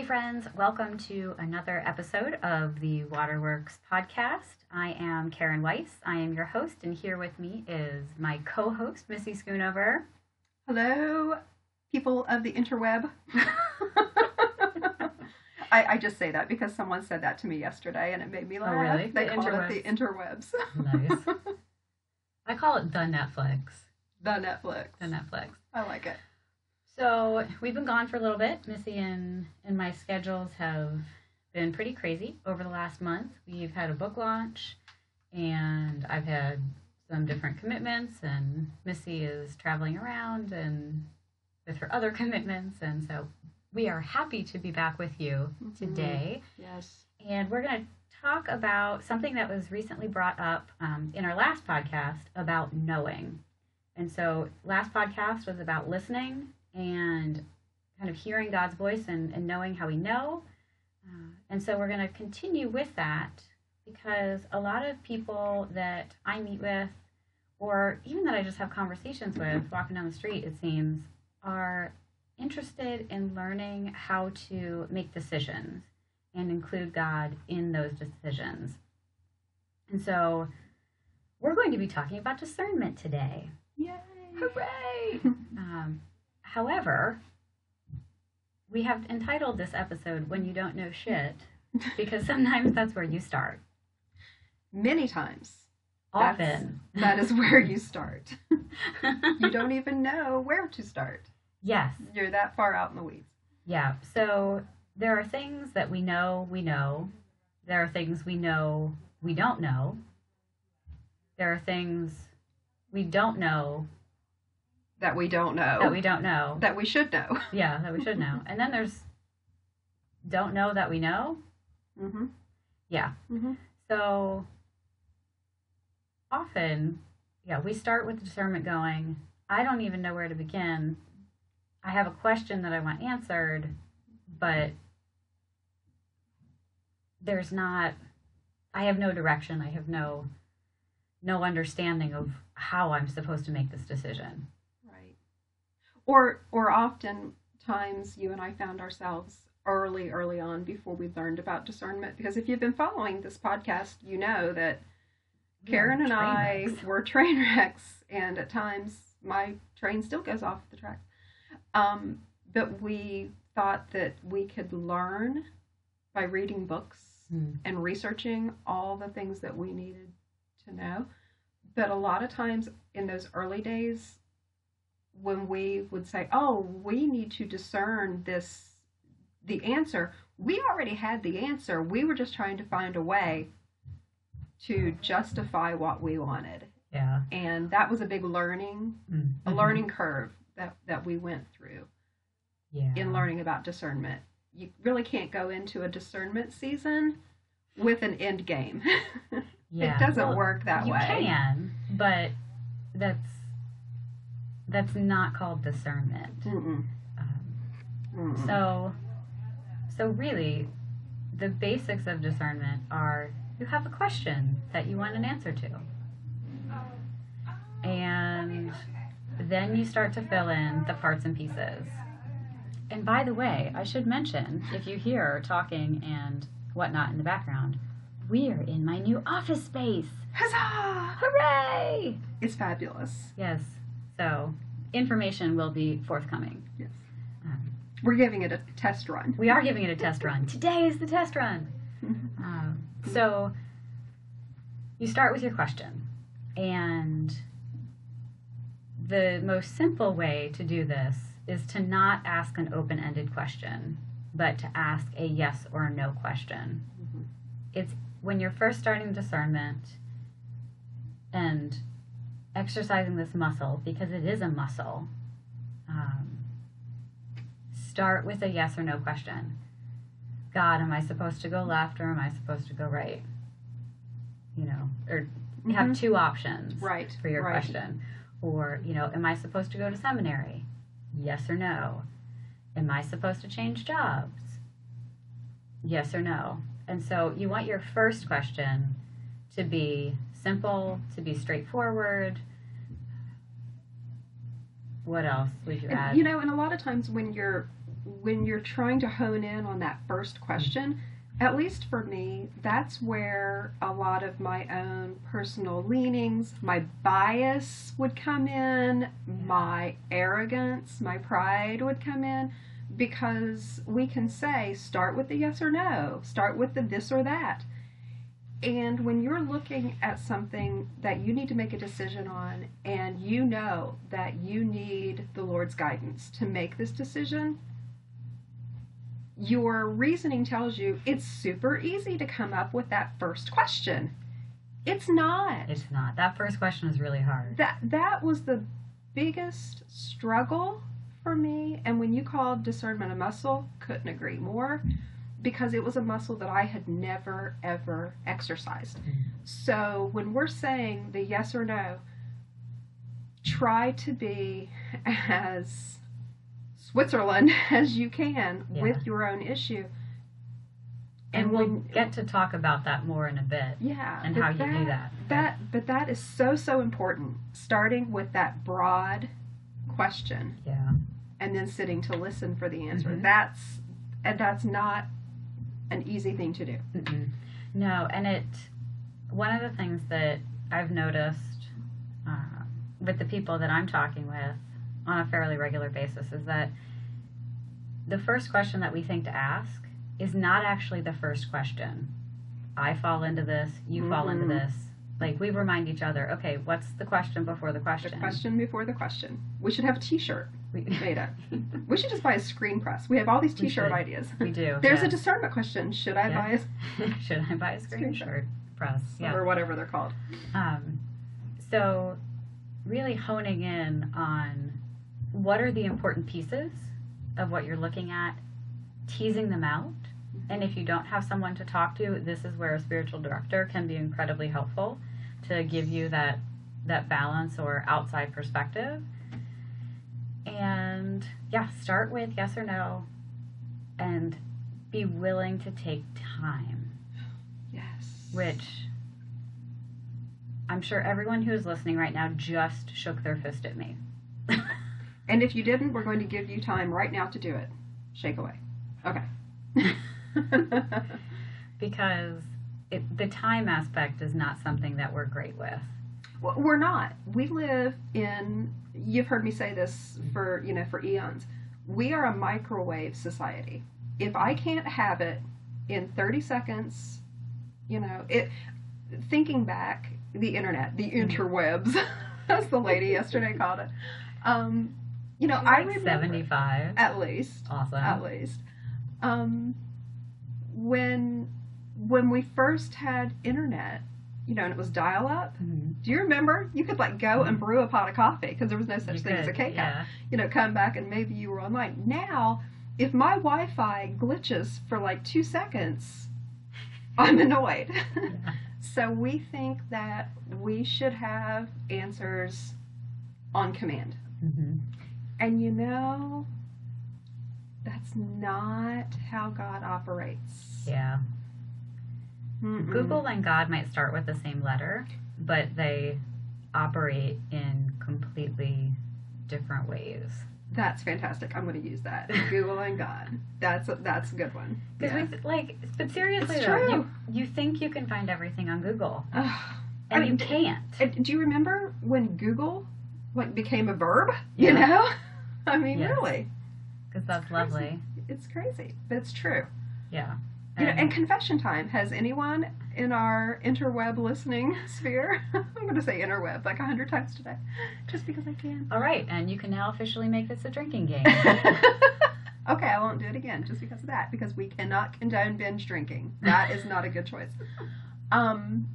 Hey, friends, welcome to another episode of the Waterworks podcast. I am Karen Weiss. I am your host, and here with me is my co host, Missy Schoonover. Hello, people of the interweb. I, I just say that because someone said that to me yesterday and it made me oh, laugh. Oh, really? They The call interwebs. it the interwebs. Nice. I call it the Netflix. the Netflix. The Netflix. I like it. So we've been gone for a little bit. Missy and, and my schedules have been pretty crazy over the last month. We've had a book launch, and I've had some different commitments, and Missy is traveling around and with her other commitments, and so we are happy to be back with you Mhm. today. Yes. And we're going to talk about something that was recently brought up um, in our last podcast about knowing. And so, last podcast was about listening and kind of hearing God's voice and, and knowing how we know. Uh, and so, we're going to continue with that because a lot of people that I meet with, or even that I just have conversations with walking down the street, it seems, are interested in learning how to make decisions and include God in those decisions. And so we're going to be talking about discernment today. Yay. Hooray! um, however, we have entitled this episode When You Don't Know Shit because sometimes that's where you start. Many times. Often. That is where you start. you don't even know where to start. yes. You're that far out in the weeds. Yeah. So there are things that we know we know. There are things we know we don't know. There are things we don't know That we don't know. that we don't know. that we should know. yeah, that we should know. And then there's don't know that we know. Mm-hmm. Yeah. Mm-hmm. So often, yeah, we start with discernment going, I don't even know where to begin. I have a question that I want answered, but there's not I have no direction. I have no no understanding of how I'm supposed to make this decision. Or or often times you and I found ourselves early, early on before we learned about discernment. Because if you've been following this podcast, you know that We Karen and I wrecks. were train wrecks, and at times my train still goes off the track. Um, but we thought that we could learn by reading books Hmm. and researching all the things that we needed to know. But a lot of times in those early days, when we would say, "Oh, we need to discern this," the answer we already had the answer. We were just trying to find a way to justify what we wanted, Yeah. and that was a big learning, Mm. a learning curve that that we went through yeah. in learning about discernment. You really can't go into a discernment season with an end game. Yeah. it doesn't Well, work that you way. You can, but that's that's not called discernment. Mm-mm. Um, Mm-mm. so, so really, the basics of discernment are you have a question that you want an answer to, and then you start to fill in the parts and pieces. And by the way, I should mention if you hear talking and whatnot in the background, we are in my new office space. Huzzah! Hooray! It's fabulous. Yes. So information will be forthcoming. Yes. Um, We're giving it a test run. we are giving it a test run. Today is the test run. Um, so you start with your question, and the most simple way to do this is to not ask an open-ended question, but to ask a yes or a no question. Mhm. It's when you're first starting discernment and exercising this muscle because it is a muscle. Um, start with a yes or no question. God, am I supposed to go left or am I supposed to go right? You know, or you have two options Right. for your right. question. Or, you know, am I supposed to go to seminary? Yes or no? Am I supposed to change jobs? Yes or no? And so you want your first question to be simple, to be straightforward. What else would you And, add? you know, and a lot of times when you're when you're trying to hone in on that first question, at least for me, that's where a lot of my own personal leanings, my bias would come in, my arrogance, my pride would come in. Because we can say, start with the yes or no, start with the this or that. And when you're looking at something that you need to make a decision on, and you know that you need the Lord's guidance to make this decision, your reasoning tells you it's super easy to come up with that first question. It's not. It's not. That first question is really hard. That that was the biggest struggle for me. And when you called discernment a muscle, couldn't agree more because it was a muscle that I had never ever exercised. Mhm. So when we're saying the yes or no, try to be as Switzerland as you can Yeah. with your own issue. And we'll when- get to talk about that more in a bit yeah, and how you do that. That but that is so so important. Starting with that broad question Yeah. and then sitting to listen for the answer. Mhm. That's and that's not an easy thing to do. Mm-mm. No, and it. One of the things that I've noticed uh, with the people that I'm talking with on a fairly regular basis is that the first question that we think to ask is not actually the first question. I fall into this, you fall into Mhm. this. Like we remind each other, okay, what's the question before the question? The question? question before the question. We should have a T-shirt We, made up. We should just buy a screen press. We have all these T-shirt ideas. we do. There's a discernment question. Should I Yeah. buy a Should I buy a screen shirt press? Yeah. or whatever they're called? Um, so, really honing in on what are the important pieces of what you're looking at, teasing them out. And if you don't have someone to talk to, this is where a spiritual director can be incredibly helpful to give you that that balance or outside perspective. And yeah, start with yes or no and be willing to take time Yes. which I'm sure everyone who is listening right now just shook their fist at me. And if you didn't, we're going to give you time right now to do it. Shake away. Okay. because it, the time aspect is not something that we're great with. Well, we're not. We live in. You've heard me say this for you know for eons. We are a microwave society. If I can't have it in 30 seconds, you know it. Thinking back, the internet, the Mhm. interwebs, as the lady yesterday called it. Um, you know, I Like remember 75. at least Awesome. at least. Um, when when we first had internet, you know, and it was dial up. Mhm. Do you remember? You could like go and brew a pot of coffee because there was no such You thing as a could, cup. yeah. You know, come back and maybe you were online. Now, if my Wi-Fi glitches for like two seconds, I'm annoyed. Yeah. so we think that we should have answers on command. Mhm. And you know, that's not how God operates. Yeah. Mm-mm. Google and God might start with the same letter, but they operate in completely different ways. That's fantastic. I'm going to use that. Google and God. That's a, that's a good one. Because Yeah. we like, but seriously It's though, true. you you think you can find everything on Google, Ugh. and I you can't. Do you remember when Google like became a verb? You know? I mean, Yes. really, Because that's lovely. it's crazy, but it's true. Yeah. You know, And- and confession time. Has anyone in our interweb listening sphere? I'm going to say interweb like a hundred times today, just because I can. All right, and you can now officially make this a drinking game. okay, I won't do it again just because of that, because we cannot condone binge drinking. That is not a good choice. Um,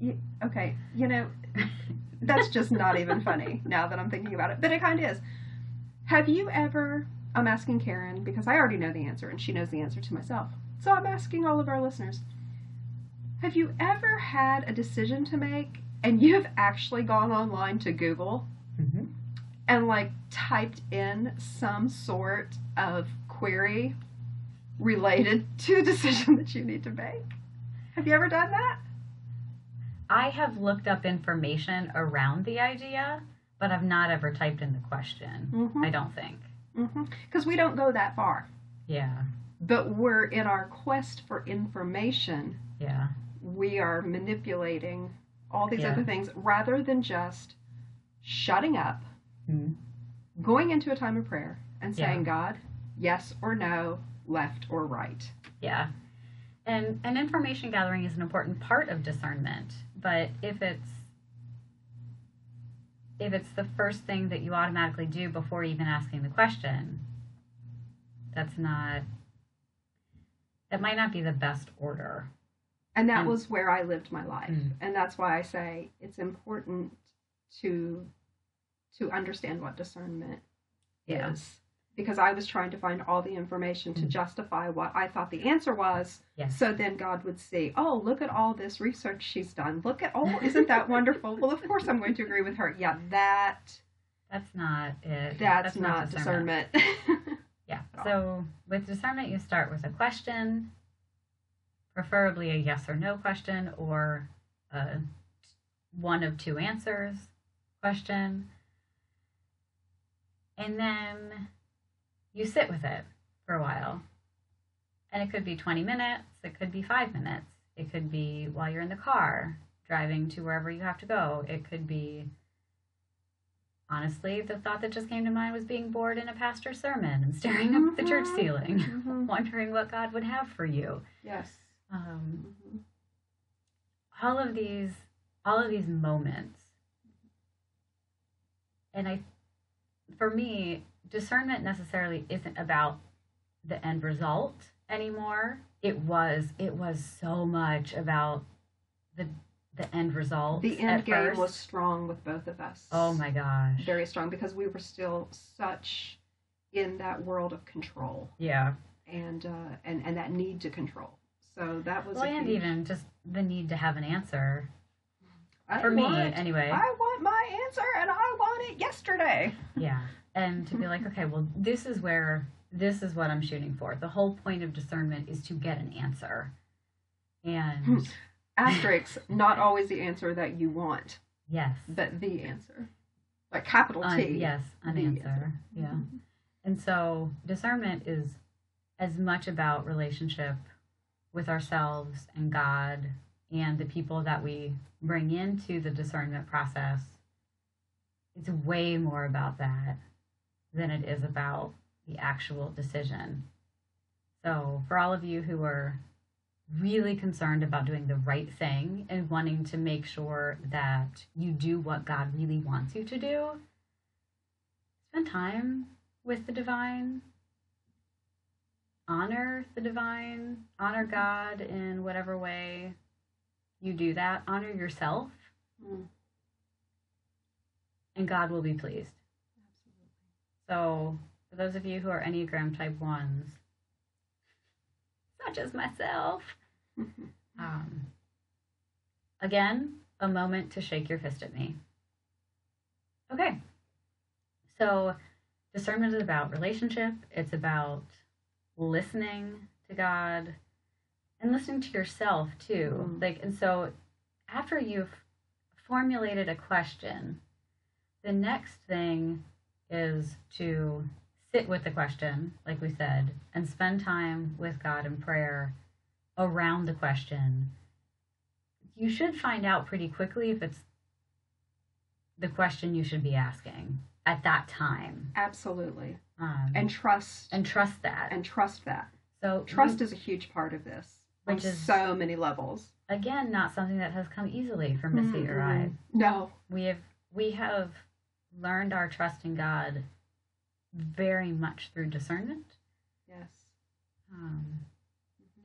y- okay, you know, that's just not even funny now that I'm thinking about it, but it kind of is. Have you ever, I'm asking Karen because I already know the answer and she knows the answer to myself. So I'm asking all of our listeners Have you ever had a decision to make and you have actually gone online to Google hmm and like typed in some sort of query related to the decision that you need to make? Have you ever done that? I have looked up information around the idea, but I've not ever typed in the question. Mm-hmm. I don't think. Because we don't go that far. Yeah. But we're in our quest for information, Yeah. we are manipulating all these Yeah. other things rather than just shutting up, Mhm. going into a time of prayer, and Yeah. saying, God, yes or no, left or right. Yeah. And and information gathering is an important part of discernment, but if it's if it's the first thing that you automatically do before even asking the question, that's not that might not be the best order. And that Mm. was where I lived my life. Mm. And that's why I say it's important to to understand what discernment Yeah. is. Because I was trying to find all the information to Mm. justify what I thought the answer was. Yes. So then God would see, oh, look at all this research she's done. Look at, oh, isn't that wonderful? Well, of course I'm going to agree with her. Yeah, that, That's not it. that's, not, discernment. Yeah. So with discernment, you start with a question, preferably a yes or no question, or a one of two answers question. And then you sit with it for a while. And it could be 20 minutes, it could be five minutes, it could be while you're in the car driving to wherever you have to go, it could be honestly, the thought that just came to mind was being bored in a pastor's sermon and staring up at the church Mhm. ceiling, Mhm. wondering what God would have for you. Yes. Um, Mhm. all of these, all of these moments, and I, for me, discernment necessarily isn't about the end result anymore. It was, it was so much about the the end result. The end at game first. was strong with both of us. Oh my gosh. Very strong because we were still such in that world of control yeah. and uh, and and that need to control. So that was Well, and huge- even just the need to have an answer I for me anyway. I want my answer and I want it yesterday. Yeah. And to be like, okay, well, this is where, this is what I'm shooting for. The whole point of discernment is to get an answer. And Asterisk, not always the answer that you want, yes. but the answer. Like capital Un- T. yes, an answer. answer. Yeah. Mhm. And so discernment is as much about relationship with ourselves and God and the people that we bring into the discernment process. It's way more about that than it is about the actual decision. So, for all of you who are really concerned about doing the right thing and wanting to make sure that you do what God really wants you to do, spend time with the divine. Honor the divine, honor God in whatever way you do that. Honor yourself, Mm, and God will be pleased. absolutely. So, for those of you who are Enneagram Type 1s, such as myself, um, again, a moment to shake your fist at me. Okay. So, discernment is about relationship, it's about listening to God and listening to yourself too. Mhm. Like, and so after you've formulated a question, the next thing is to sit with the question, like we said, and spend time with God in prayer around the question. You should find out pretty quickly if it's the question you should be asking at that time. Absolutely. Um, And trust and trust that. and trust that. so Trust is a huge part of this. On Which is- so many levels. again not something that has come easily for Missy or I. No. We have we have learned our trust in God very much through discernment Yes. um,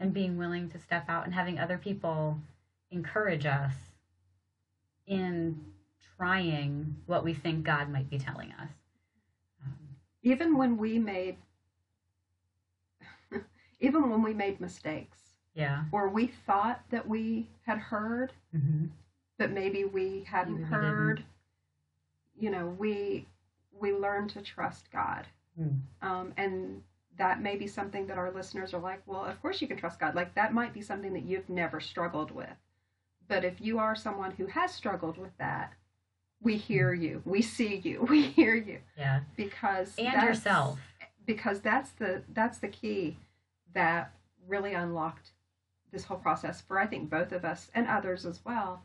and being willing to step out and having other people encourage us in trying what we think God might be telling us. Um, Even when we made even when we made mistakes yeah. or we thought that we had heard Mm-hmm. but maybe we hadn't Maybe we heard you know we we learn to trust god Hmm. um, and that may be something that our listeners are like well of course you can trust god like that might be something that you've never struggled with but if you are someone who has struggled with that we hear mm-hmm. you we see you we hear you Yeah. because And yourself. because that's the that's the key that really unlocked this whole process for I think both of us and others as well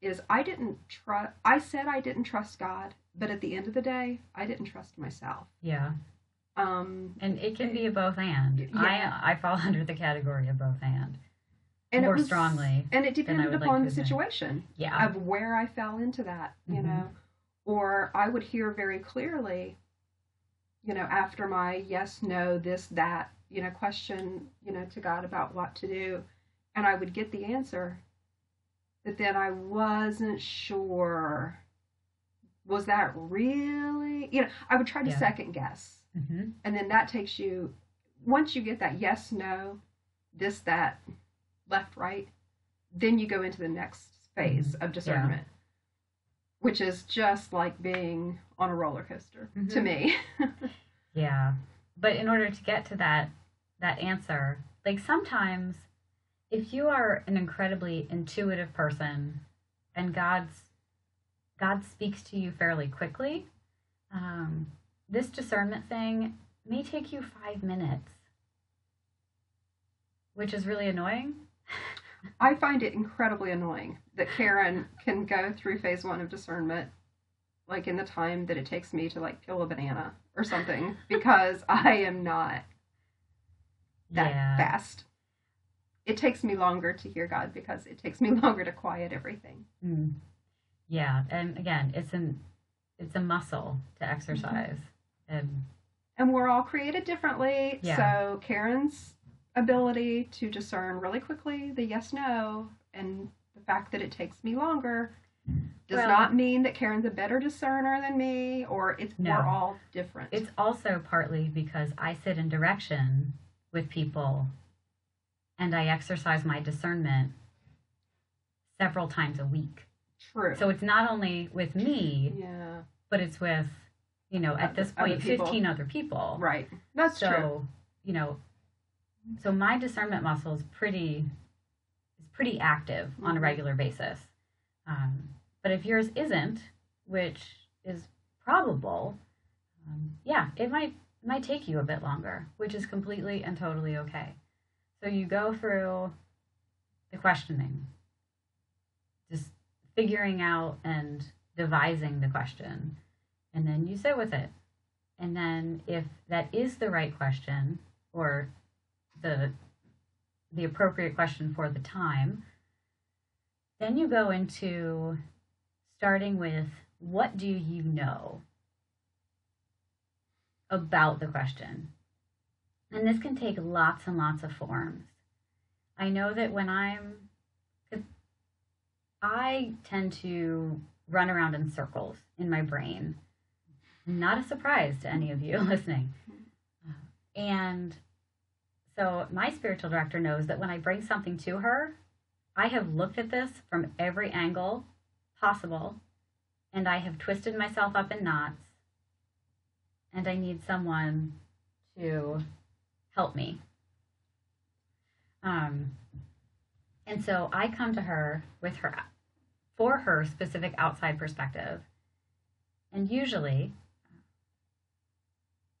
is I didn't trust I said I didn't trust God, but at the end of the day, I didn't trust myself. Yeah. Um And it can be a both and. Yeah. I I fall under the category of both and. and More it was, strongly and it depended would like upon the situation Yeah. of where I fell into that, you Mhm. know. Or I would hear very clearly, you know, after my yes, no, this, that, you know, question, you know, to God about what to do. And I would get the answer. But then I wasn't sure. Was that really? You know, I would try to Yeah. second guess. Hmm And then that takes you, once you get that yes, no, this, that, left, right, then you go into the next phase of discernment, which is just like being on a roller coaster to Mhm. me. Yeah. But in order to get to that that answer, like sometimes if you are an incredibly intuitive person and God's God speaks to you fairly quickly, um, this discernment thing may take you five minutes, which is really annoying. I find it incredibly annoying that Karen can go through phase one of discernment like in the time that it takes me to like peel a banana or something because I am not that yeah. fast. It takes me longer to hear God because it takes me longer to quiet everything. Mm. Yeah, and again, it's an it's a muscle to exercise, and And we're all created differently. Yeah. So Karen's ability to discern really quickly the yes no and the fact that it takes me longer does Well- not mean that Karen's a better discerner than me or it's No. we're all different. it's also partly because I sit in direction with people, and I exercise my discernment several times a week. true. So it's not only with me, yeah. but it's with you know at this point people. fifteen other people. Right. That's so true. you know, so my discernment muscle is pretty is pretty active on a Mhm. regular basis. Um, but if yours isn't, which is probable, um, yeah, it might might take you a bit longer, which is completely and totally okay. So you go through the questioning, just figuring out and devising the question, and then you sit with it. And then if that is the right question or the the appropriate question for the time, then you go into starting with what do you know about the question? And this can take lots and lots of forms. I know that when I'm, I tend to run around in circles in my brain. Not a surprise to any of you listening. And so my spiritual director knows that when I bring something to her, I have looked at this from every angle possible and I have twisted myself up in knots and I need someone to help me. Um, and so I come to her with her for her specific outside perspective. And usually,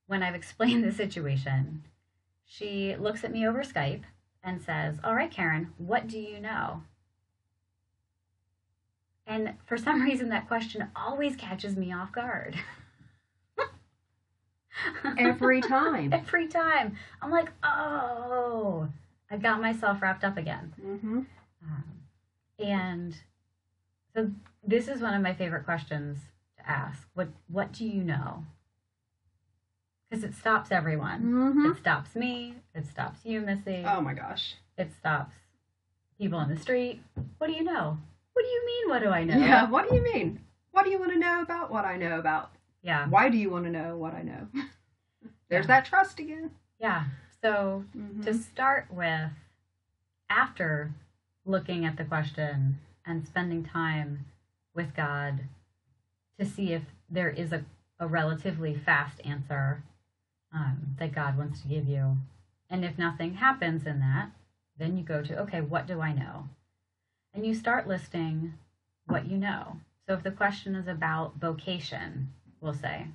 when I've explained the situation, she looks at me over Skype and says, All right, Karen, what do you know? And for some reason, that question always catches me off guard. Every time. Every time. I'm like, Oh, I got myself wrapped up again. Mm-hmm. Um, and so this is one of my favorite questions to ask. What what do you know? Because it stops everyone. hmm It stops me. It stops you, Missy. Oh my gosh. It stops people in the street. What do you know? What do you mean? What do I know? Yeah. What do you mean? What do you want to know about what I know about? Yeah. Why do you want to know what I know? There's Yeah. that trust again. Yeah. So Mhm. to start with, after looking at the question and spending time with God to see if there is a, a relatively fast answer um, that God wants to give you. And if nothing happens in that, then you go to, okay, what do I know? And you start listing what you know. So if the question is about vocation, we'll say,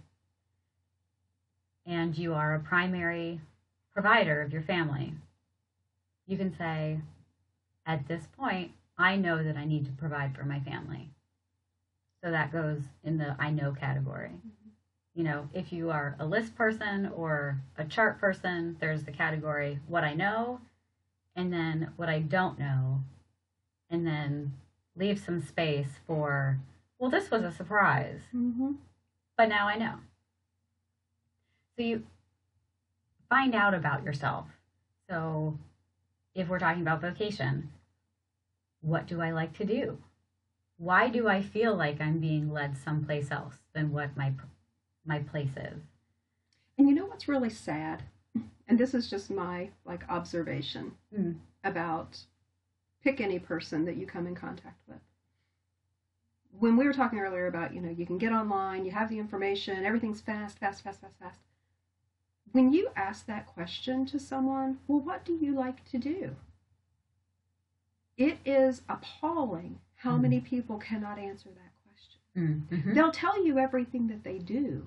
and you are a primary provider of your family, you can say, at this point, I know that I need to provide for my family. So that goes in the I know category. You know, if you are a list person or a chart person, there's the category what I know and then what I don't know, and then leave some space for, well, this was a surprise, Mm-hmm. but now I know. So you find out about yourself. So if we're talking about vocation, what do I like to do? Why do I feel like I'm being led someplace else than what my my place is? And you know what's really sad? And this is just my like observation Mm. about pick any person that you come in contact with. When we were talking earlier about, you know, you can get online, you have the information, everything's fast, fast, fast, fast, fast. When you ask that question to someone, well, what do you like to do? It is appalling how Mm. many people cannot answer that. Mm-hmm. They'll tell you everything that they do.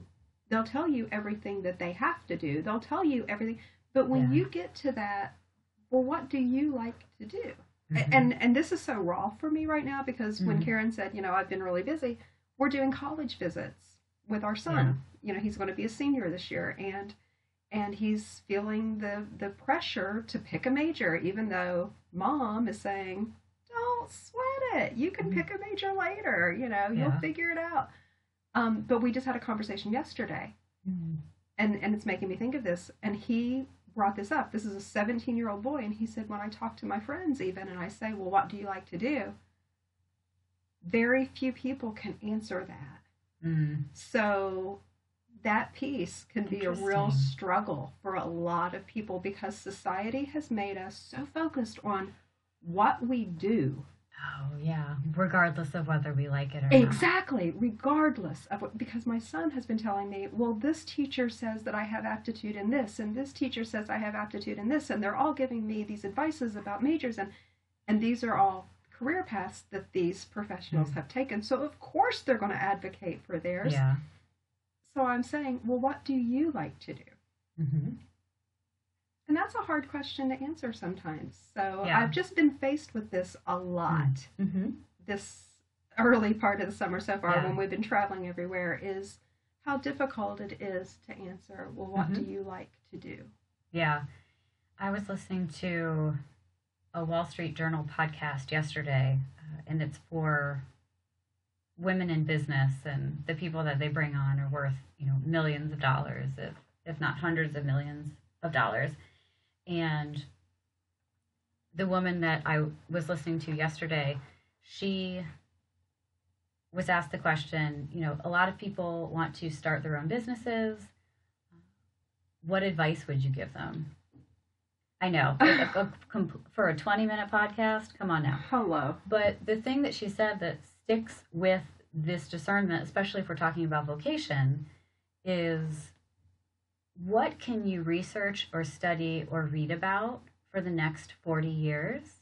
They'll tell you everything that they have to do. They'll tell you everything. But when Yeah. you get to that, well, what do you like to do? Mhm. And and this is so raw for me right now because when Mhm. Karen said, you know, I've been really busy, we're doing college visits with our son. You know, he's going to be a senior this year and and he's feeling the the pressure to pick a major even though mom is saying, "Don't sweat it. You can Mhm. pick a major later, you know, Yeah. you'll figure it out." Um, but we just had a conversation yesterday Mhm. and and it's making me think of this and he brought this up this is a 17 year old boy and he said when i talk to my friends even and i say well what do you like to do very few people can answer that Mm. so that piece can be a real struggle for a lot of people because society has made us so focused on what we do Oh yeah, regardless of whether we like it or not. Exactly, regardless of what, because my son has been telling me, well, this teacher says that I have aptitude in this, and this teacher says I have aptitude in this, and they're all giving me these advices about majors, and and these are all career paths that these professionals Mm. have taken. So of course they're going to advocate for theirs. Yeah. So I'm saying, well, what do you like to do? Mm-hmm. And that's a hard question to answer sometimes. So Yeah. I've just been faced with this a lot. Mm-hmm. this early part of the summer so far Yeah. when we've been traveling everywhere is how difficult it is to answer well what do you like to do Yeah. I was listening to a Wall Street Journal podcast yesterday, uh, and it's for women in business, and the people that they bring on are worth, you know, millions of dollars, if, if not hundreds of millions of dollars. And the woman that I was listening to yesterday, she was asked the question, you know, a lot of people want to start their own businesses what advice would you give them? I know for a 20 minute podcast, come on now. hello But the thing that she said that sticks with this discernment, especially if we're talking about vocation, is what can you research or study or read about for the next 40 years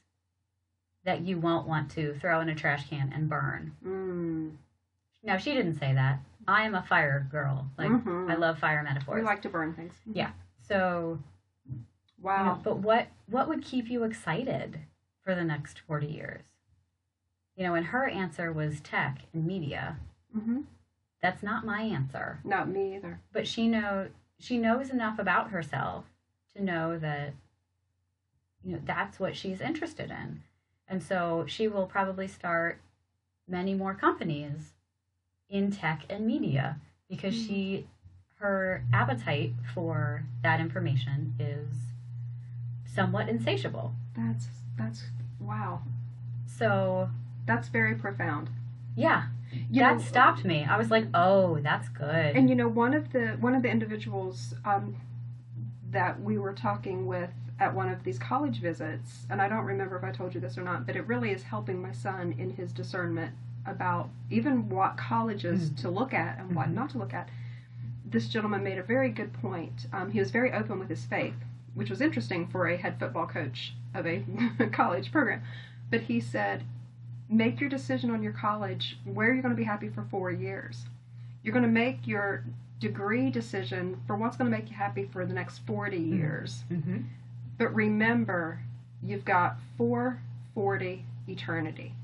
that you won't want to throw in a trash can and burn? mm. Now, she didn't say that. I am a fire girl. Like, Mhm. I love fire metaphors. we like to burn things Yeah. So you know, wow but what what would keep you excited for the next 40 years? You know, and her answer was tech and media. hmm That's not my answer. not me either But she know she knows enough about herself to know that you know that's what she's interested in. And so she will probably start many more companies in tech and media because Mhm. she her appetite for that information is somewhat insatiable. that's that's wow So that's very profound yeah, you that know, stopped me. I was like, oh, that's good. and you know one of the one of the individuals um, that we were talking with at one of these college visits and i don't remember if i told you this or not but it really is helping my son in his discernment about even what colleges Mm. to look at and what Mhm. not to look at this gentleman made a very good point um, he was very open with his faith which was interesting for a head football coach of a college program but he said make your decision on your college where you're going to be happy for four years you're going to make your degree decision for what's going to make you happy for the next 40 years. Mm-hmm. But remember, you've got 440 eternity.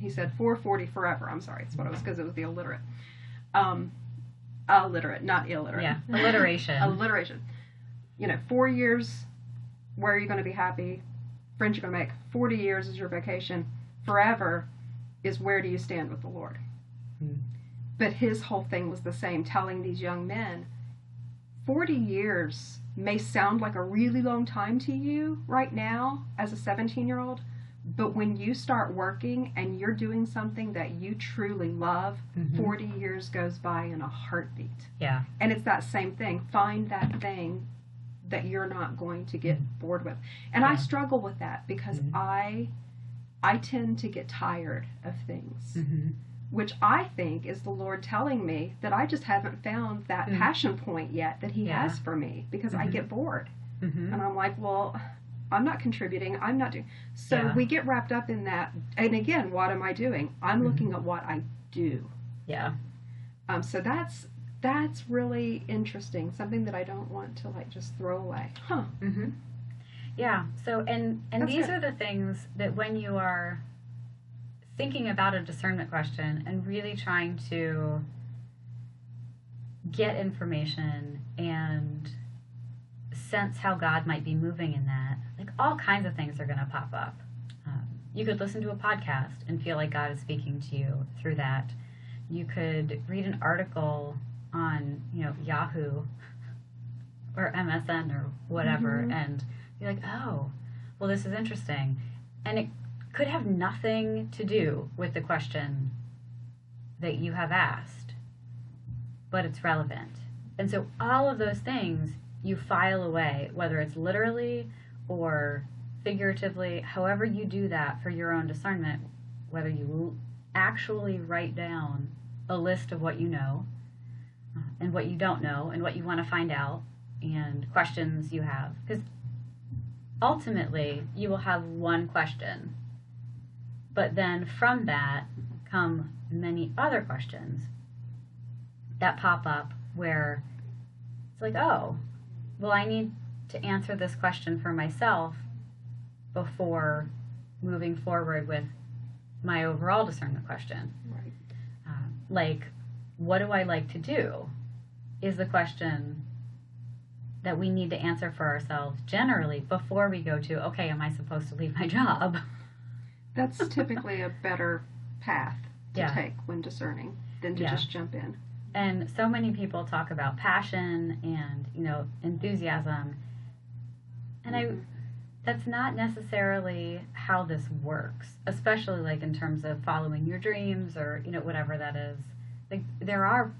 He said 440 forever. I'm sorry, it's what it was because it was the illiterate. Um, illiterate, not illiterate. Yeah, alliteration. alliteration. You know, four years, where are you going to be happy? Friends you're going to make. 40 years is your vacation. Forever is where do you stand with the Lord? Hmm. But his whole thing was the same, telling these young men 40 years may sound like a really long time to you right now as a 17 year old, but when you start working and you're doing something that you truly love, Mhm. 40 years goes by in a heartbeat. Yeah. And it's that same thing. Find that thing that you're not going to get bored with. And I struggle with that because Mhm. I I tend to get tired of things, Mm-hmm. which I think is the Lord telling me that I just haven't found that Mm. passion point yet that he Yeah. has for me because I Mhm. get bored. Mm-hmm. And I'm like, well, I'm not contributing. I'm not doing. So Yeah. we get wrapped up in that. And again, what am I doing? I'm Mhm. looking at what I do. Yeah. Um, so that's that's really interesting. Something that I don't want to like just throw away. Huh. Mm-hmm. Yeah. So, and and That's these good. are the things that when you are thinking about a discernment question and really trying to get information and sense how God might be moving in that, like all kinds of things are going to pop up. Um, you could listen to a podcast and feel like God is speaking to you through that. You could read an article on, you know, Yahoo or MSN or whatever Mhm. and be like, oh, well, this is interesting. And it could have nothing to do with the question that you have asked, but it's relevant. And so all of those things you file away, whether it's literally or figuratively, however you do that for your own discernment, whether you actually write down a list of what you know uh, and what you don't know and what you want to find out and questions you have. Because ultimately, you will have one question, but then from that come many other questions that pop up where it's like, oh, well, I need to answer this question for myself before moving forward with my overall discernment question. Right. Um, like, what do I like to do? Is the question that we need to answer for ourselves generally before we go to, okay, am I supposed to leave my job? That's typically a better path to Yeah. take when discerning than to Yeah. just jump in. And so many people talk about passion and, you know, enthusiasm. And I Mhm. that's not necessarily how this works, especially like in terms of following your dreams or, you know, whatever that is. Like there are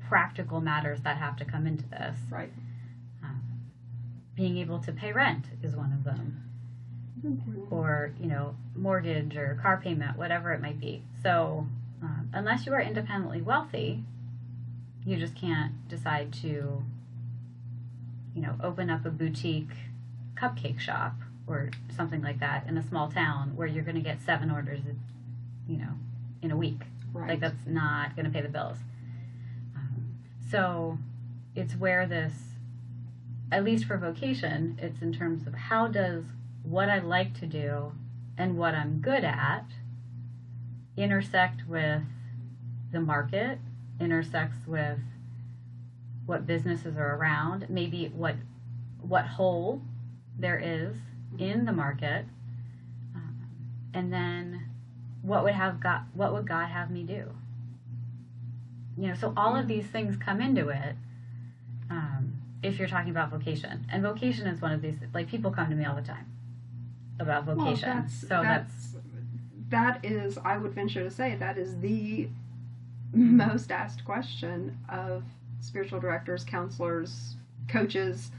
practical matters that have to come into this. Right. Being able to pay rent is one of them, or you know, mortgage or car payment, whatever it might be. So, um, unless you are independently wealthy, you just can't decide to, you know, open up a boutique cupcake shop or something like that in a small town where you're going to get seven orders, you know, in a week. Right. Like that's not going to pay the bills. Um, so it's where this, at least for vocation, it's in terms of how does what I like to do and what I'm good at intersect with the market, intersects with what businesses are around, maybe what what hole there is in the market, um, and then what would have God what would God have me do? You know, so all of these things come into it. If you're talking about vocation, and vocation is one of these like people come to me all the time about vocation. Well, that's, so that's, that's, that is, I would venture to say, that is the most asked question of spiritual directors, counselors, coaches,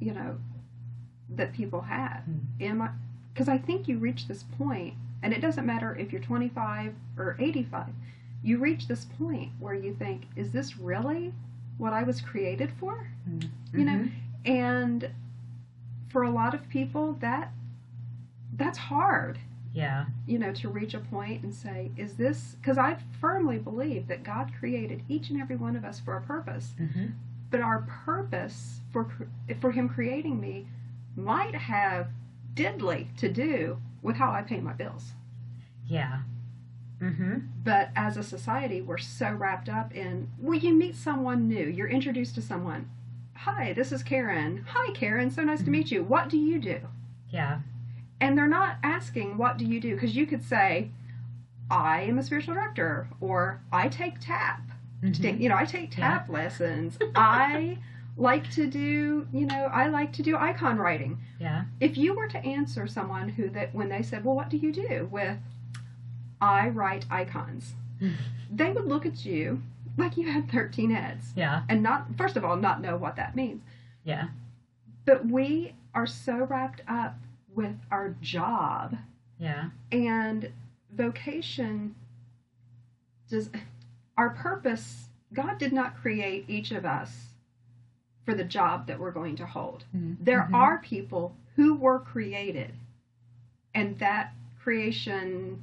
you know, that people have. Hmm. Am I? Because I think you reach this point, and it doesn't matter if you're 25 or 85. You reach this point where you think, "Is this really what I was created for?" you know Mhm. and for a lot of people that that's hard Yeah. you know, to reach a point and say, is this, because I firmly believe that God created each and every one of us for a purpose. Mm-hmm. But our purpose for, for Him creating me might have diddly to do with how I pay my bills. Yeah. Mm-hmm. But as a society, we're so wrapped up in, well, you meet someone new, you're introduced to someone. Hi, this is Karen. Hi, Karen. So nice to Mhm. meet you. What do you do? Yeah. And they're not asking, what do you do? Because you could say, I am a spiritual director, or I take tap. Mhm. You know, I take tap lessons. I like to do, you know, I like to do icon writing. Yeah. If you were to answer someone who that when they said, "Well, what do you do?" with I write icons. they would look at you like you had 13 heads Yeah. and not first of all not know what that means. Yeah. But we are so wrapped up with our job Yeah. and vocation does our purpose god did not create each of us for the job that we're going to hold Mhm. there Mhm. are people who were created and that creation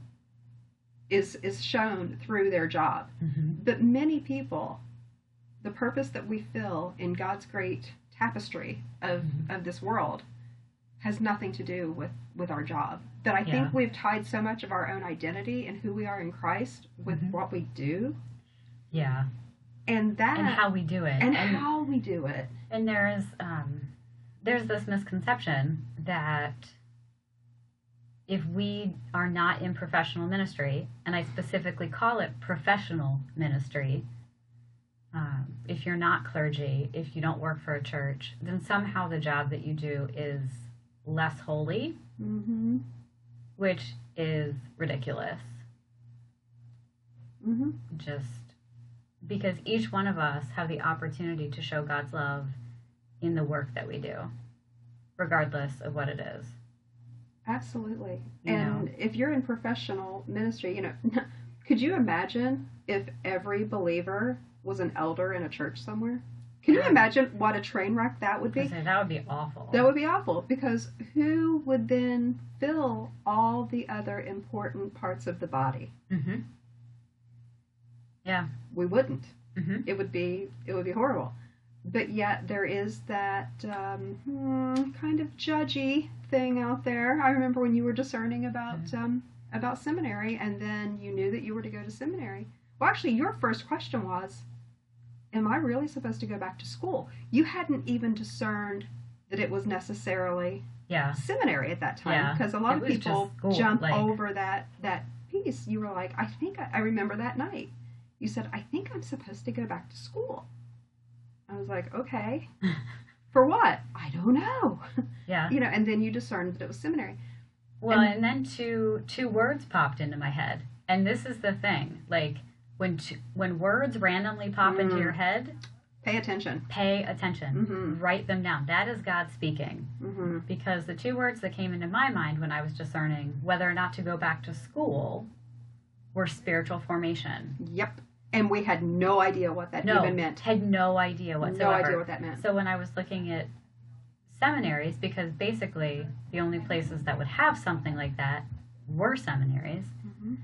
is is shown through their job Mhm. but many people the purpose that we fill in god's great tapestry of Mhm. of this world has nothing to do with with our job that i Yeah. think we've tied so much of our own identity and who we are in christ with Mhm. what we do Yeah. and that And how we do it. and how we do it And there's um, there's this misconception that if we are not in professional ministry, and I specifically call it professional ministry, um, if you're not clergy, if you don't work for a church, then somehow the job that you do is less holy, mm-hmm. which is ridiculous. Mm-hmm. Just because each one of us have the opportunity to show God's love in the work that we do, regardless of what it is. Absolutely. You and know. if you're in professional ministry, you know, could you imagine if every believer was an elder in a church somewhere? Can you imagine what a train wreck that would be? say that would be awful. That would be awful because who would then fill all the other important parts of the body? hmm Yeah. We wouldn't. hmm It would be it would be horrible. But yet there is that um, hmm, kind of judgy thing out there. I remember when you were discerning about um, about seminary, and then you knew that you were to go to seminary. Well, actually, your first question was, "Am I really supposed to go back to school?" You hadn't even discerned that it was necessarily Yeah. seminary at that time Yeah, because a lot it of people school, jump like- over that that piece. You were like, "I think I, I remember that night." You said, "I think I'm supposed to go back to school." I was like, "Okay, for what? I don't know." Yeah. you know, and then you discerned that it was seminary. Well, And- and then two two words popped into my head, and this is the thing: like when two, when words randomly pop into Mm. your head, Pay attention. pay attention, Mhm. write them down. That is God speaking. hmm Because the two words that came into my mind when I was discerning whether or not to go back to school were spiritual formation. Yep. And we had no idea what that no, even meant. had no idea whatsoever. No idea what that meant. So when I was looking at seminaries, because basically the only places that would have something like that were seminaries, Mhm.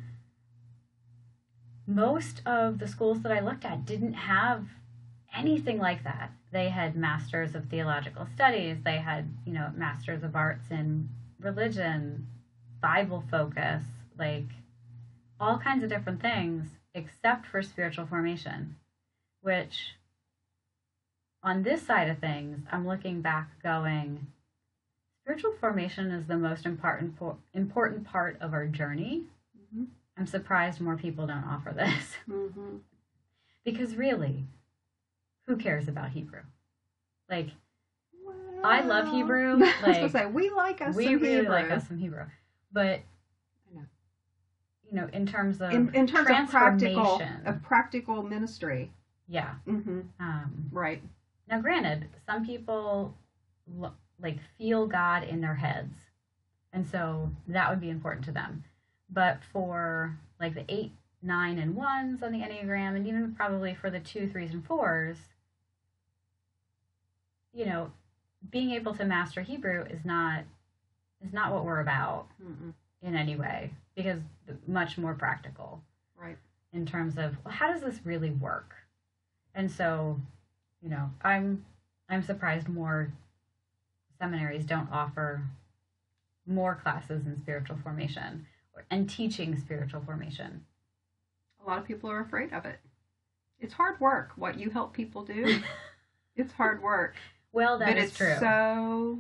most of the schools that I looked at didn't have anything like that. They had masters of theological studies, they had, you know, masters of arts in religion, Bible focus, like all kinds of different things except for spiritual formation, which on this side of things, I'm looking back going, spiritual formation is the most important important part of our journey. Mhm. I'm surprised more people don't offer this Mhm. because really, who cares about Hebrew? Like I love Hebrew, I was like, say we like us we some really Hebrew. like us some Hebrew, but. You know, in terms of in, in terms of practical transformation, of practical ministry. yeah. hmm Um, Right. Now, granted, some people lo- like feel God in their heads, and so that would be important to them. But for like the eight, nine, and ones on the Enneagram, and even probably for the two, threes, and fours, you know, being able to master Hebrew is not is not what we're about. Mm-mm. in any way because much more practical Right. in terms of well, how does this really work and so you know i'm i'm surprised more seminaries don't offer more classes in spiritual formation or, and teaching spiritual formation A lot of people are afraid of it. It's hard work. What you help people do, it's hard work. well that but is it's true so,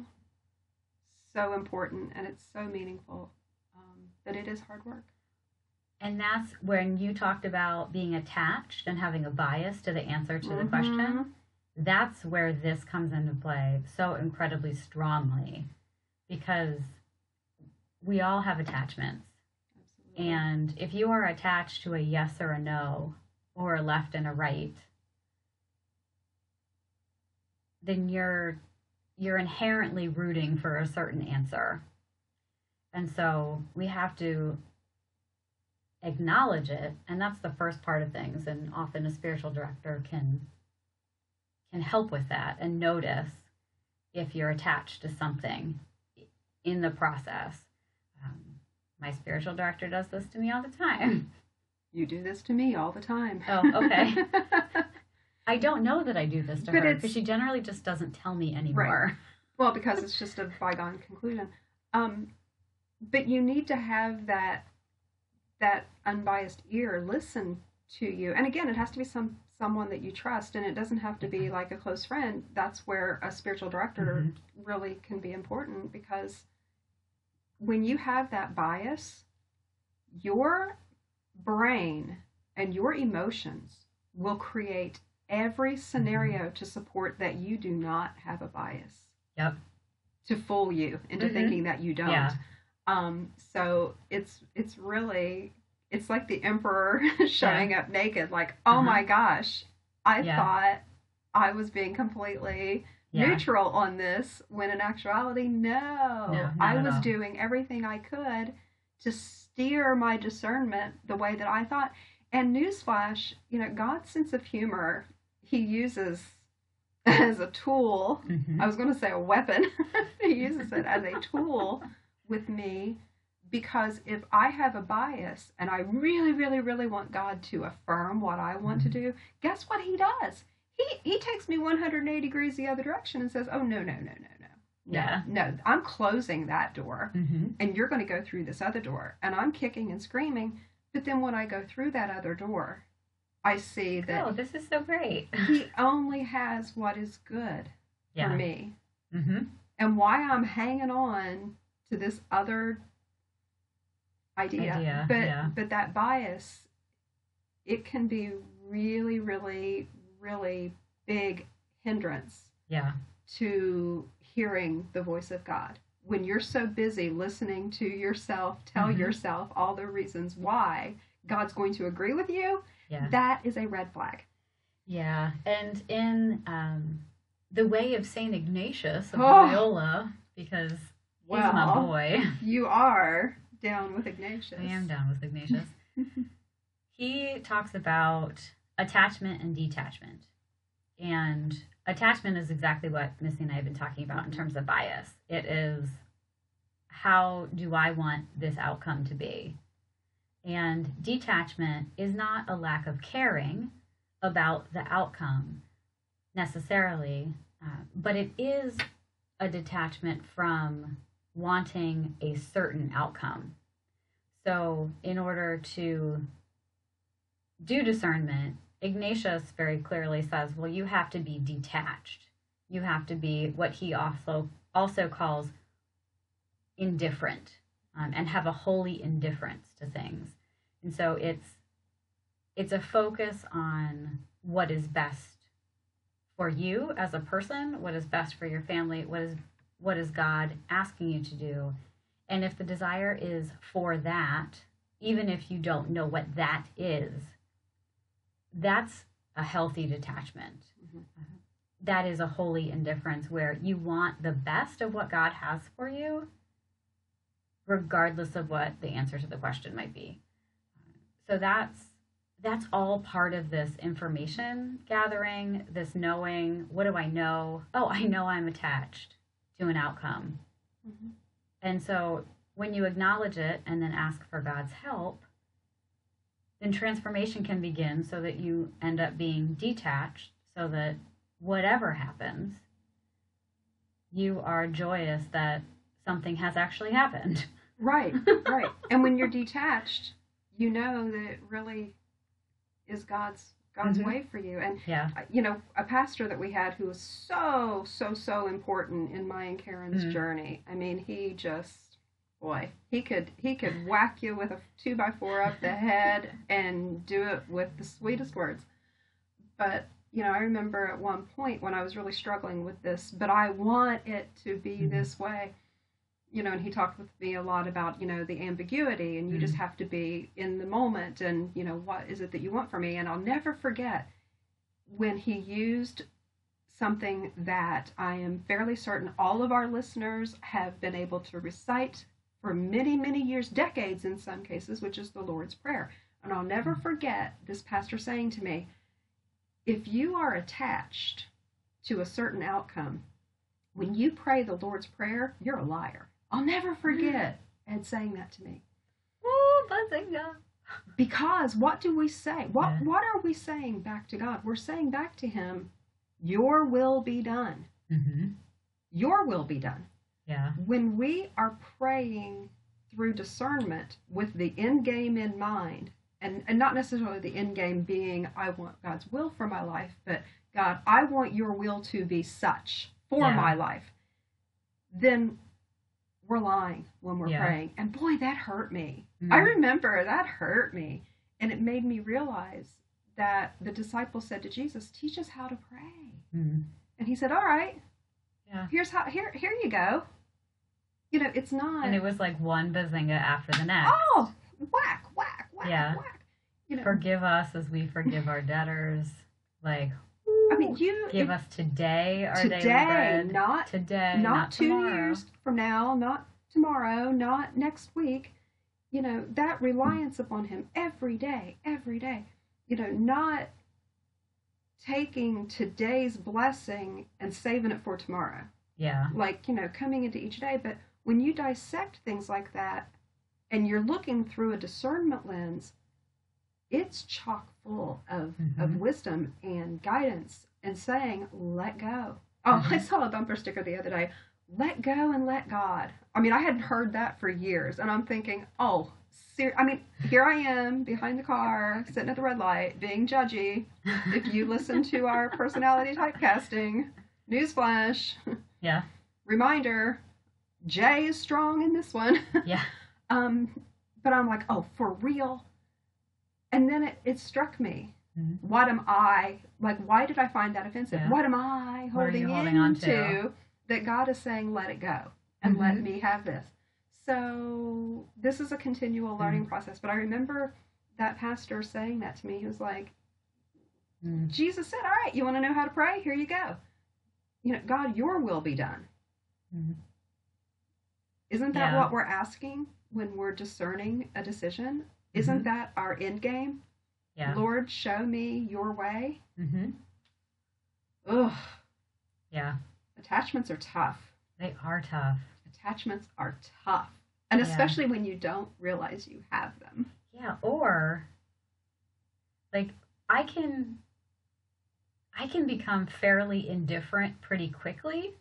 so important and it's so meaningful. But it is hard work. and that's when you talked about being attached and having a bias to the answer to the Mhm. question that's where this comes into play so incredibly strongly because we all have attachments Absolutely. And if you are attached to a yes or a no, or a left and a right, then you're you're inherently rooting for a certain answer. And so we have to acknowledge it, and that's the first part of things. And often a spiritual director can can help with that and notice if you're attached to something in the process. Um, my spiritual director does this to me all the time. You do this to me all the time. Oh, okay. I don't know that I do this to But her because she generally just doesn't tell me anymore. Right. well, because it's just a bygone conclusion. Um, but you need to have that that unbiased ear listen to you. And again, it has to be some someone that you trust, and it doesn't have to be like a close friend. That's where a spiritual director Mhm. really can be important because when you have that bias, your brain and your emotions will create every scenario to support that you do not have a bias. Yep. To fool you into Mhm. thinking that you don't. Yeah. Um, so it's it's really it's like the emperor showing up naked, like, oh Uh-huh. my gosh, I Yeah. thought I was being completely Yeah. neutral on this when in actuality no, No, I was all. doing everything I could to steer my discernment the way that I thought. And newsflash, you know, God's sense of humor he uses as a tool. Mhm. I was going to say a weapon. he uses it as a tool with me because if I have a bias and I really, really, really want God to affirm what I want to do, guess what he does? He he takes me 180 degrees the other direction and says, "Oh no, no, no, no, no, no, Yeah. no! I'm closing that door, Mhm. and you're going to go through this other door." And I'm kicking and screaming, but then when I go through that other door, I see that Oh, this is so great. he only has what is good Yeah. for me hmm and why I'm hanging on to this other idea. Idea, but yeah. but that bias, it can be really, really, really big hindrance Yeah. to hearing the voice of God. When you're so busy listening to yourself tell Mhm. yourself all the reasons why God's going to agree with you, Yeah. that is a red flag. Yeah. And in um, the way of Saint Ignatius of Oh. Loyola, because he's my Well, boy. You are down with Ignatius. I am down with Ignatius. he talks about attachment and detachment. And attachment is exactly what Missy and I have been talking about in terms of bias. It is how do I want this outcome to be? And detachment is not a lack of caring about the outcome necessarily, uh, but it is a detachment from wanting a certain outcome. So, in order to do discernment, Ignatius very clearly says, well, you have to be detached. You have to be what he also also calls indifferent um, and have a holy indifference to things. And so it's it's a focus on what is best for you as a person, what is best for your family, what is what is God asking you to do. And if the desire is for that, even if you don't know what that is, that's a healthy detachment. Mhm. That is a holy indifference where you want the best of what God has for you, regardless of what the answer to the question might be. So that's that's all part of this information gathering, this knowing, what do I know? Oh, I know I'm attached to an outcome. Mhm. And so when you acknowledge it and then ask for God's help, then transformation can begin so that you end up being detached so that whatever happens, you are joyous that something has actually happened. Right, right. and when you're detached, you know that it really is God's God's Mhm. way for you. And Yeah. uh, you know, a pastor that we had who was so so so important in my and Karen's Mhm. journey. I mean, he just boy, he could he could whack you with a two by four up the head and do it with the sweetest words. But you know, I remember at one point when I was really struggling with this, but I want it to be Mhm. this way. You know, and he talked with me a lot about, you know, the ambiguity and you just Mhm. have to be in the moment and, you know, what is it that you want from me? And I'll never forget when he used something that I am fairly certain all of our listeners have been able to recite for many, many years, decades in some cases, which is the Lord's Prayer. And I'll never forget this pastor saying to me, if you are attached to a certain outcome, when you pray the Lord's Prayer, you're a liar. I'll never forget Ed saying that to me. Bazinga. Because what do we say? What Yeah. what are we saying back to God? We're saying back to him, your will be done. Mm-hmm. Your will be done. Yeah. When we are praying through discernment with the end game in mind, and, and not necessarily the end game being I want God's will for my life, but God, I want your will to be such for Yeah. my life, then we're lying when we're Yeah. praying. And boy, that hurt me. Mhm. I remember that hurt me. And it made me realize that the disciples said to Jesus, Teach us how to pray. Mhm. And he said, All right, Yeah. here's how here here you go. You know, it's not And it was like one bazinga after the next. oh whack, whack, whack, Yeah. whack. You know Forgive us as we forgive our debtors. Like, I mean you give if- us today our daily today, bread. not today, not, not, two tomorrow. years from now, not tomorrow, not next week. You know, that reliance upon him every day, every day. You know, not taking today's blessing and saving it for tomorrow. Yeah. Like, you know, coming into each day. But when you dissect things like that and you're looking through a discernment lens, it's chock full of, of Mhm. wisdom and guidance and saying, let go. Oh, I Mhm. saw a bumper sticker the other day. Let go and let God. I mean, I hadn't heard that for years, and I'm thinking, oh, ser- I mean, here I am behind the car, sitting at the red light, being judgy. If you listen to our personality typecasting, newsflash, yeah. reminder, Jay is strong in this one. Yeah. um, but I'm like, oh, for real? And then it, it struck me. Mhm. What am I like? Why did I find that offensive? Yeah. What am I holding, holding on to? that God is saying, let it go and let Mhm. me have this? So this is a continual learning Mm-hmm. process. But I remember that pastor saying that to me. He was like, Mm. Jesus said, all right, you want to know how to pray? Here you go. You know, God, your will be done. Mhm. Isn't that Yeah. what we're asking when we're discerning a decision? Isn't Mhm. that our end game? Yeah. Lord, show me your way. hmm Ugh, Yeah. attachments are tough. They are tough. Attachments are tough. And Yeah. especially when you don't realize you have them. Yeah. Or, like, I can. I can become fairly indifferent pretty quickly,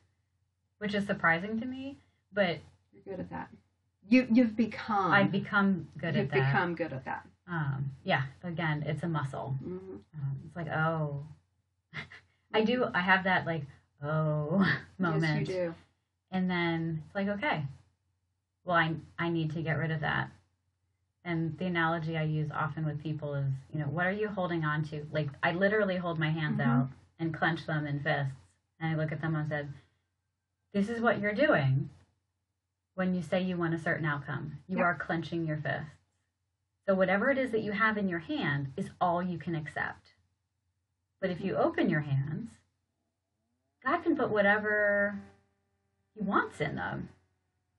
which is surprising to me. But You're good at that. You you've become I've become good at that. you've at that. become good at that. Um, yeah. Again, it's a muscle. Mhm. Um, it's like, oh, I do. I have that like, oh moment, Yes, you do. and then it's like, okay, well, I I need to get rid of that. And the analogy I use often with people is, you know, what are you holding on to? Like, I literally hold my hands Mhm. out and clench them in fists, and I look at them and said, "This is what you're doing when you say you want a certain outcome. You Yep. are clenching your fists. So whatever it is that you have in your hand is all you can accept. But if you open your hands, God can put whatever He wants in them.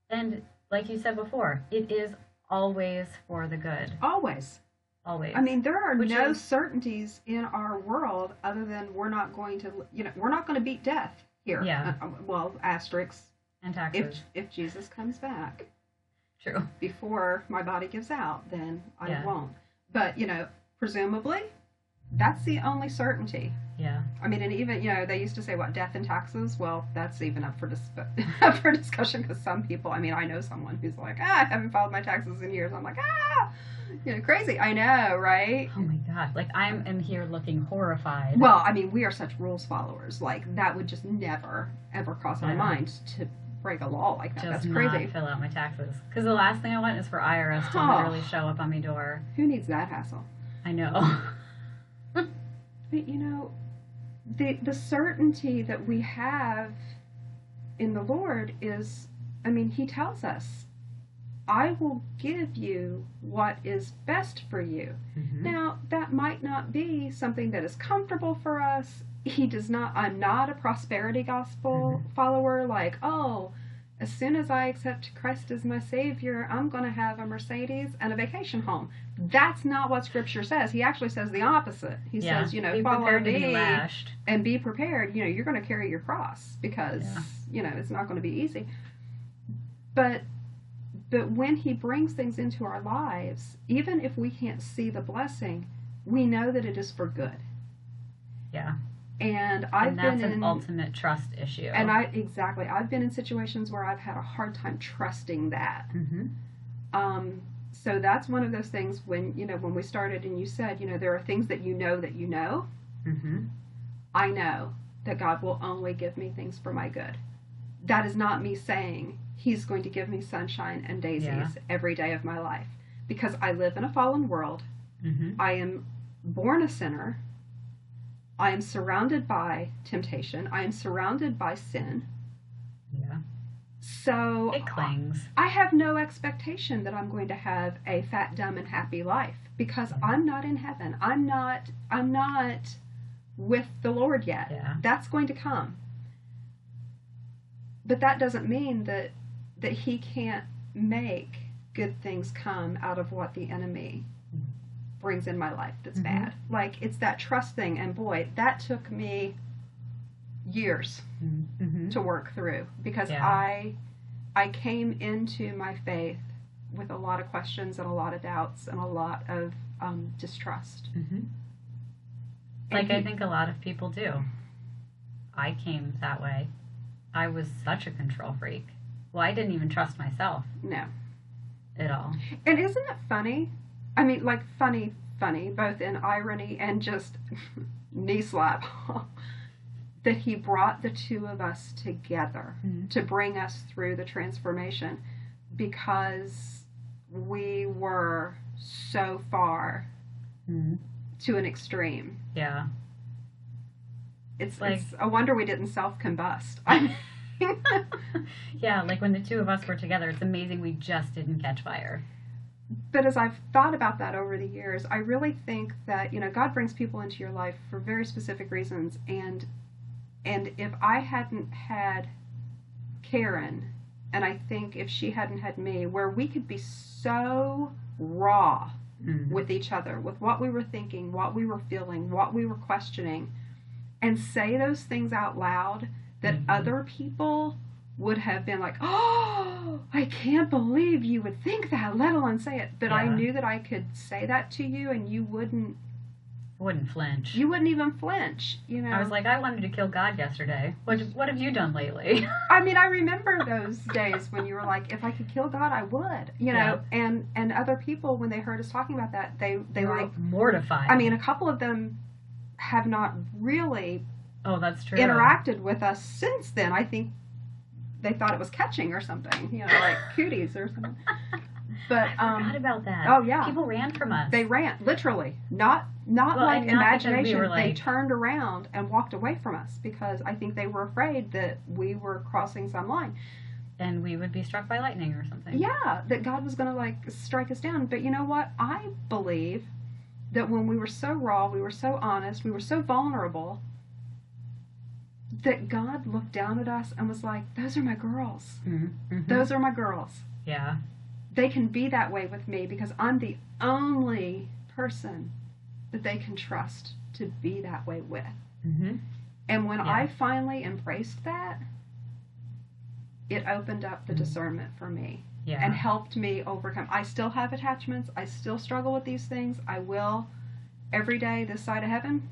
And like you said before, it is always for the good. Always. Always. I mean, there are Which no is- certainties in our world other than we're not going to, you know, we're not going to beat death here. Yeah. Uh, uh, well, asterisks and if taxes. if Jesus comes back. True. before my body gives out, then I Yeah. won't. But, you know, presumably, that's the only certainty. Yeah. I mean, and even, you know, they used to say, what, death and taxes? Well, that's even up for, dis- up for discussion because some people, I mean, I know someone who's like, ah, I haven't filed my taxes in years. I'm like, ah, you know, crazy. I know, right? Oh my god. Like I'm in here looking horrified. Well, I mean, we are such rules followers. Like, that would just never, ever cross our Yeah. mind to break a law like that. just that's not crazy. fill out my taxes because the last thing I want is for IRS to Oh. literally show up on my door. Who needs that hassle? I know. But you know, the the certainty that we have in the Lord is, I mean, He tells us, "I will give you what is best for you." Mhm. Now, that might not be something that is comfortable for us. He does not. I'm not a prosperity gospel mm-hmm. follower. Like, oh. As soon as I accept Christ as my Savior, I'm going to have a Mercedes and a vacation home. That's not what Scripture says. He actually says the opposite. He yeah. says, you know, be follow prepared to me and be prepared. You know, you're going to carry your cross because Yeah. you know it's not going to be easy. But but when He brings things into our lives, even if we can't see the blessing, we know that it is for good. Yeah. And I've and that's been an in ultimate trust issue. and I exactly I've been in situations where I've had a hard time trusting that. hmm Um, so that's one of those things when you know when we started and you said you know there are things that you know that you know. hmm I know that God will only give me things for my good. That is not me saying He's going to give me sunshine and daisies Yeah. every day of my life because I live in a fallen world. hmm I am born a sinner. I am surrounded by temptation. I am surrounded by sin. Yeah. So It clings. I have no expectation that I'm going to have a fat, dumb, and happy life because mm-hmm. I'm not in heaven. I'm not. I'm not with the Lord yet. Yeah. That's going to come. But that doesn't mean that that He can't make good things come out of what the enemy brings in my life that's Mhm. bad. Like it's that trust thing, and boy, that took me years hmm to work through because Yeah. I I came into my faith with a lot of questions and a lot of doubts and a lot of um, distrust. hmm And Like I think a lot of people do. I came that way. I was such a control freak. Well, I didn't even trust myself No, at all. and isn't it funny? I mean, like funny, funny, both in irony and just knee slap. that he brought the two of us together Mhm. to bring us through the transformation because we were so far hmm to an extreme. Yeah. It's, Like- it's a wonder we didn't self combust. Yeah, like when the two of us were together, it's amazing we just didn't catch fire. But as I've thought about that over the years, I really think that you know God brings people into your life for very specific reasons, and and if I hadn't had Karen, and I think if she hadn't had me, where we could be so raw Mm. with each other, with what we were thinking, what we were feeling, what we were questioning, and say those things out loud that Mhm. other people would have been like, oh, I can't believe you would think that, let alone say it. But I knew that I could say that to you and you wouldn't, Wouldn't flinch. you wouldn't even flinch, you know? I was like, I wanted to kill God yesterday. What What have you done lately? I mean, I remember those days when you were like, if I could kill God, I would, you know? And, and other people, when they heard us talking about that, they, they They were like, mortified. I mean, a couple of them have not really oh, that's true. interacted with us since then. I think they thought it was catching or something, you know, like cooties or something. But I um, forgot about that. oh yeah, People ran from us. they ran literally, not not Well, like not because we imagination. They turned around and walked away from us because I think they were afraid that we were crossing some line. and we would be struck by lightning or something. Yeah, that God was going to like strike us down. But you know what? I believe that when we were so raw, we were so honest, we were so vulnerable, that God looked down at us and was like, "Those are my girls. Mm-hmm. Those are my girls. yeah. They can be that way with me because I'm the only person that they can trust to be that way with." Mm-hmm. And when Yeah. I finally embraced that, it opened up the Mhm. discernment for me. Yeah. and helped me overcome. I still have attachments. I still struggle with these things. I will every day this side of heaven.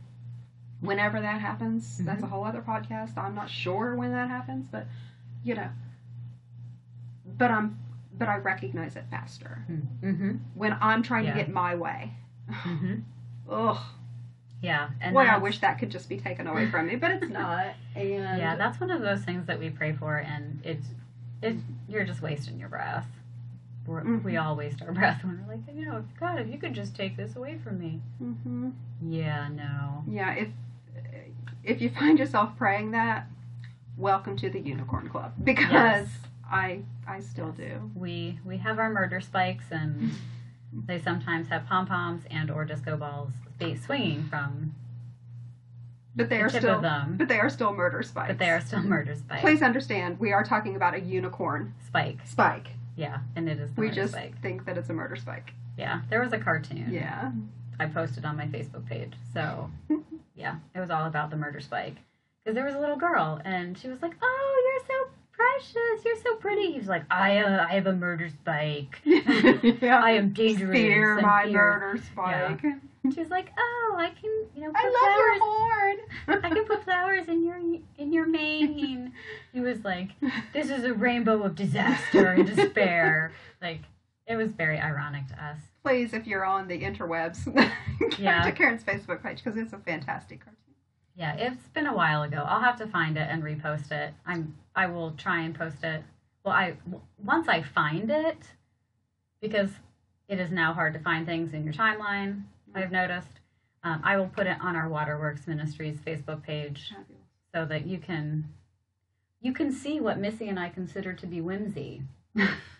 Whenever that happens, that's a whole other podcast. I'm not sure when that happens, but you know. But I'm but I recognize it faster Mm-hmm. when I'm trying Yeah. to get my way. Mm-hmm. Ugh. Yeah, and Boy, I wish that could just be taken away from me, but it's not. And Yeah, that's one of those things that we pray for, and it's it's you're just wasting your breath. We're, We all waste our breath when we're like, you know, God, if you could just take this away from me. hmm Yeah, no. Yeah, if if you find yourself praying that, welcome to the Unicorn Club because Yes. I I still do. We we have our murder spikes, and they sometimes have pom poms and or disco balls swinging from But they the are still of them. but they are still murder spikes. But they are still murder spikes. Please understand, we are talking about a unicorn Spike. spike. Yeah, and it is We just spike. think that it's a murder spike. Yeah, there was a cartoon. Yeah. I posted on my Facebook page. So, yeah, it was all about the murder spike. Because there was a little girl, and she was like, "Oh, you're so precious. You're so pretty." He was like, "I, uh, I have a murder spike. yeah. I am dangerous." Fear my fear." murder spike. She was like, "Oh, I can, you know, put I love flowers. your horn. I can put flowers in your in your mane." he was like, "This is a rainbow of disaster and despair." Like, it was very ironic to us. Please, if you're on the interwebs, Yeah. to Karen's Facebook page because it's a fantastic cartoon. Yeah, it's been a while ago. I'll have to find it and repost it. I'm I will try and post it. Well, I once I find it because it is now hard to find things in your timeline. I've noticed. Um, I will put it on our Waterworks Ministries Facebook page so that you can you can see what Missy and I consider to be whimsy.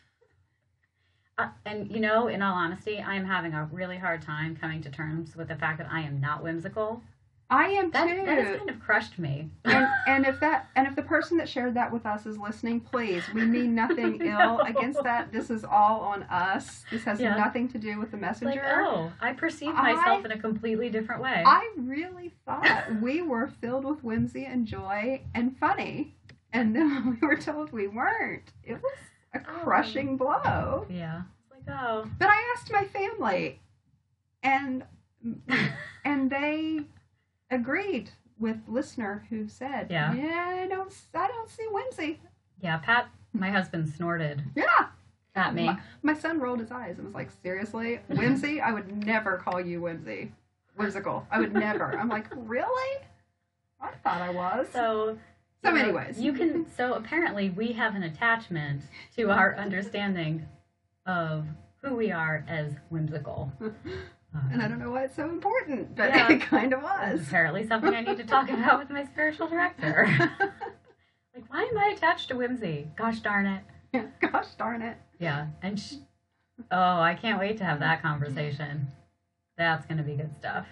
Uh, and you know, in all honesty, I am having a really hard time coming to terms with the fact that I am not whimsical. I am That too. that has kind of crushed me. and, and if that and if the person that shared that with us is listening, please, we mean nothing I ill against that. This is all on us. This has Yeah. nothing to do with the messenger. like, oh, I perceive I- myself in a completely different way. I really thought we were filled with whimsy and joy and funny, and then we were told we weren't. It was a Oh. crushing blow. yeah. Like, oh. But I asked my family, and and they agreed with listener who said, Yeah. I don't, I don't see whimsy." yeah, Pat, my husband snorted Yeah, at me. My, my son rolled his eyes and was like, "Seriously, whimsy? I would never call you whimsy, whimsical. I would never." I'm like, "Really? I thought I was." So, So, you know, anyways, you can. So apparently, we have an attachment to our understanding of who we are as whimsical. and I don't know why it's so important, but Yeah. it kind of was. apparently something I need to talk about with my spiritual director. like, why am I attached to whimsy? Gosh darn it. Yeah, Gosh darn it. Yeah, and sh- oh, I can't wait to have that conversation. That's going to be good stuff.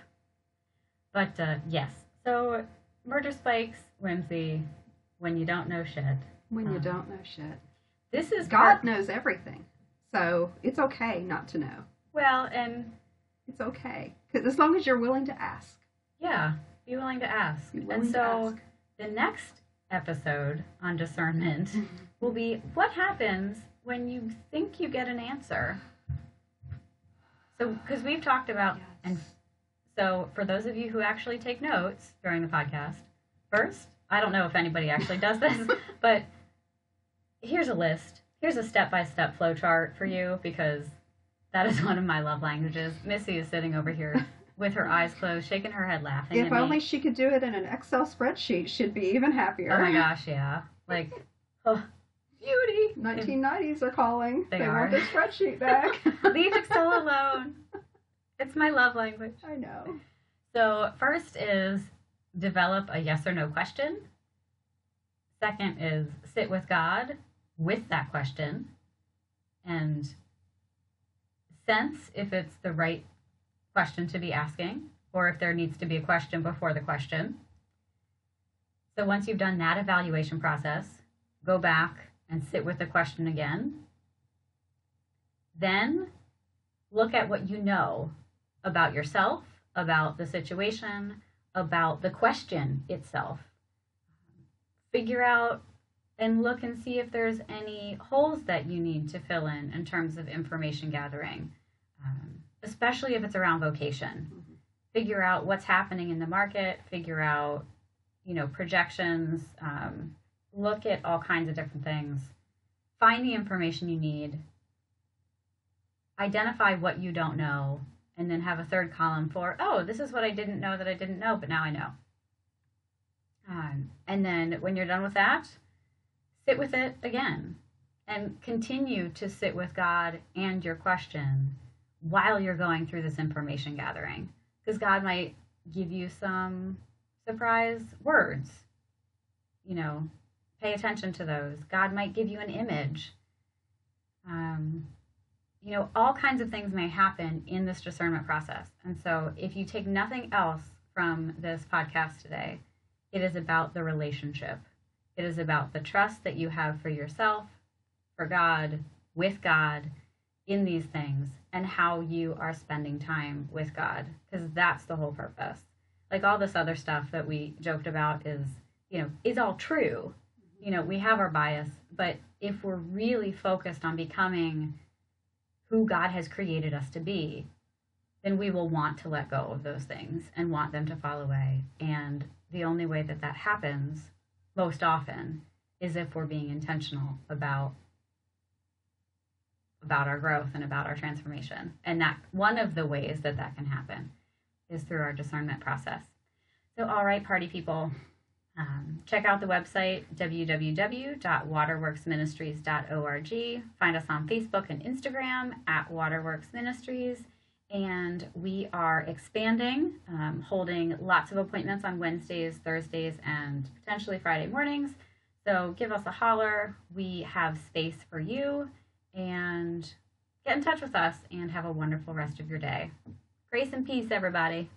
But uh, yes, so murder spikes, whimsy, when you don't know shit. When you Um, don't know shit. This is God part- knows everything. So it's okay not to know. well, and It's okay. 'Cause as long as you're willing to ask. yeah, be willing to ask. And willing to so ask. the next episode on discernment will be what happens when you think you get an answer. So, because we've talked about and So, for those of you who actually take notes during the podcast, first, I don't know if anybody actually does this, but here's a list. Here's a step by step flow chart for you because that is one of my love languages. Missy is sitting over here with her eyes closed, shaking her head, laughing. If only she could do it in an Excel spreadsheet, she'd be even happier. Oh my gosh, yeah. Like, oh, beauty. 1990s are calling. They They, are. want their spreadsheet back. Leave Excel alone. It's my love language. I know. So, first is develop a yes or no question. Second is sit with God with that question and sense if it's the right question to be asking or if there needs to be a question before the question. So, once you've done that evaluation process, go back and sit with the question again. Then look at what you know about yourself, about the situation, about the question itself. Figure out and look and see if there's any holes that you need to fill in in terms of information gathering, um, especially if it's around vocation. Mhm. Figure out what's happening in the market, figure out, you know, projections, um, look at all kinds of different things, find the information you need, identify what you don't know, and then have a third column for, oh, this is what I didn't know that I didn't know, but now I know. Um, and then when you're done with that, sit with it again and continue to sit with God and your question while you're going through this information gathering. Because God might give you some surprise words. You know, pay attention to those. God might give you an image. Um, you know, all kinds of things may happen in this discernment process. And so, if you take nothing else from this podcast today, it is about the relationship. It is about the trust that you have for yourself, for God, with God in these things, and how you are spending time with God. Because that's the whole purpose. Like all this other stuff that we joked about is, you know, is all true. You know, we have our bias, but if we're really focused on becoming who God has created us to be, then we will want to let go of those things and want them to fall away. And the only way that that happens most often is if we're being intentional about about our growth and about our transformation. And that one of the ways that that can happen is through our discernment process. So, all right, party people, um, check out the website www.waterworksministries.org. Find us on Facebook and Instagram at Waterworks Ministries. And we are expanding, um, holding lots of appointments on Wednesdays, Thursdays, and potentially Friday mornings. So give us a holler. We have space for you. And get in touch with us and have a wonderful rest of your day. Grace and peace, everybody.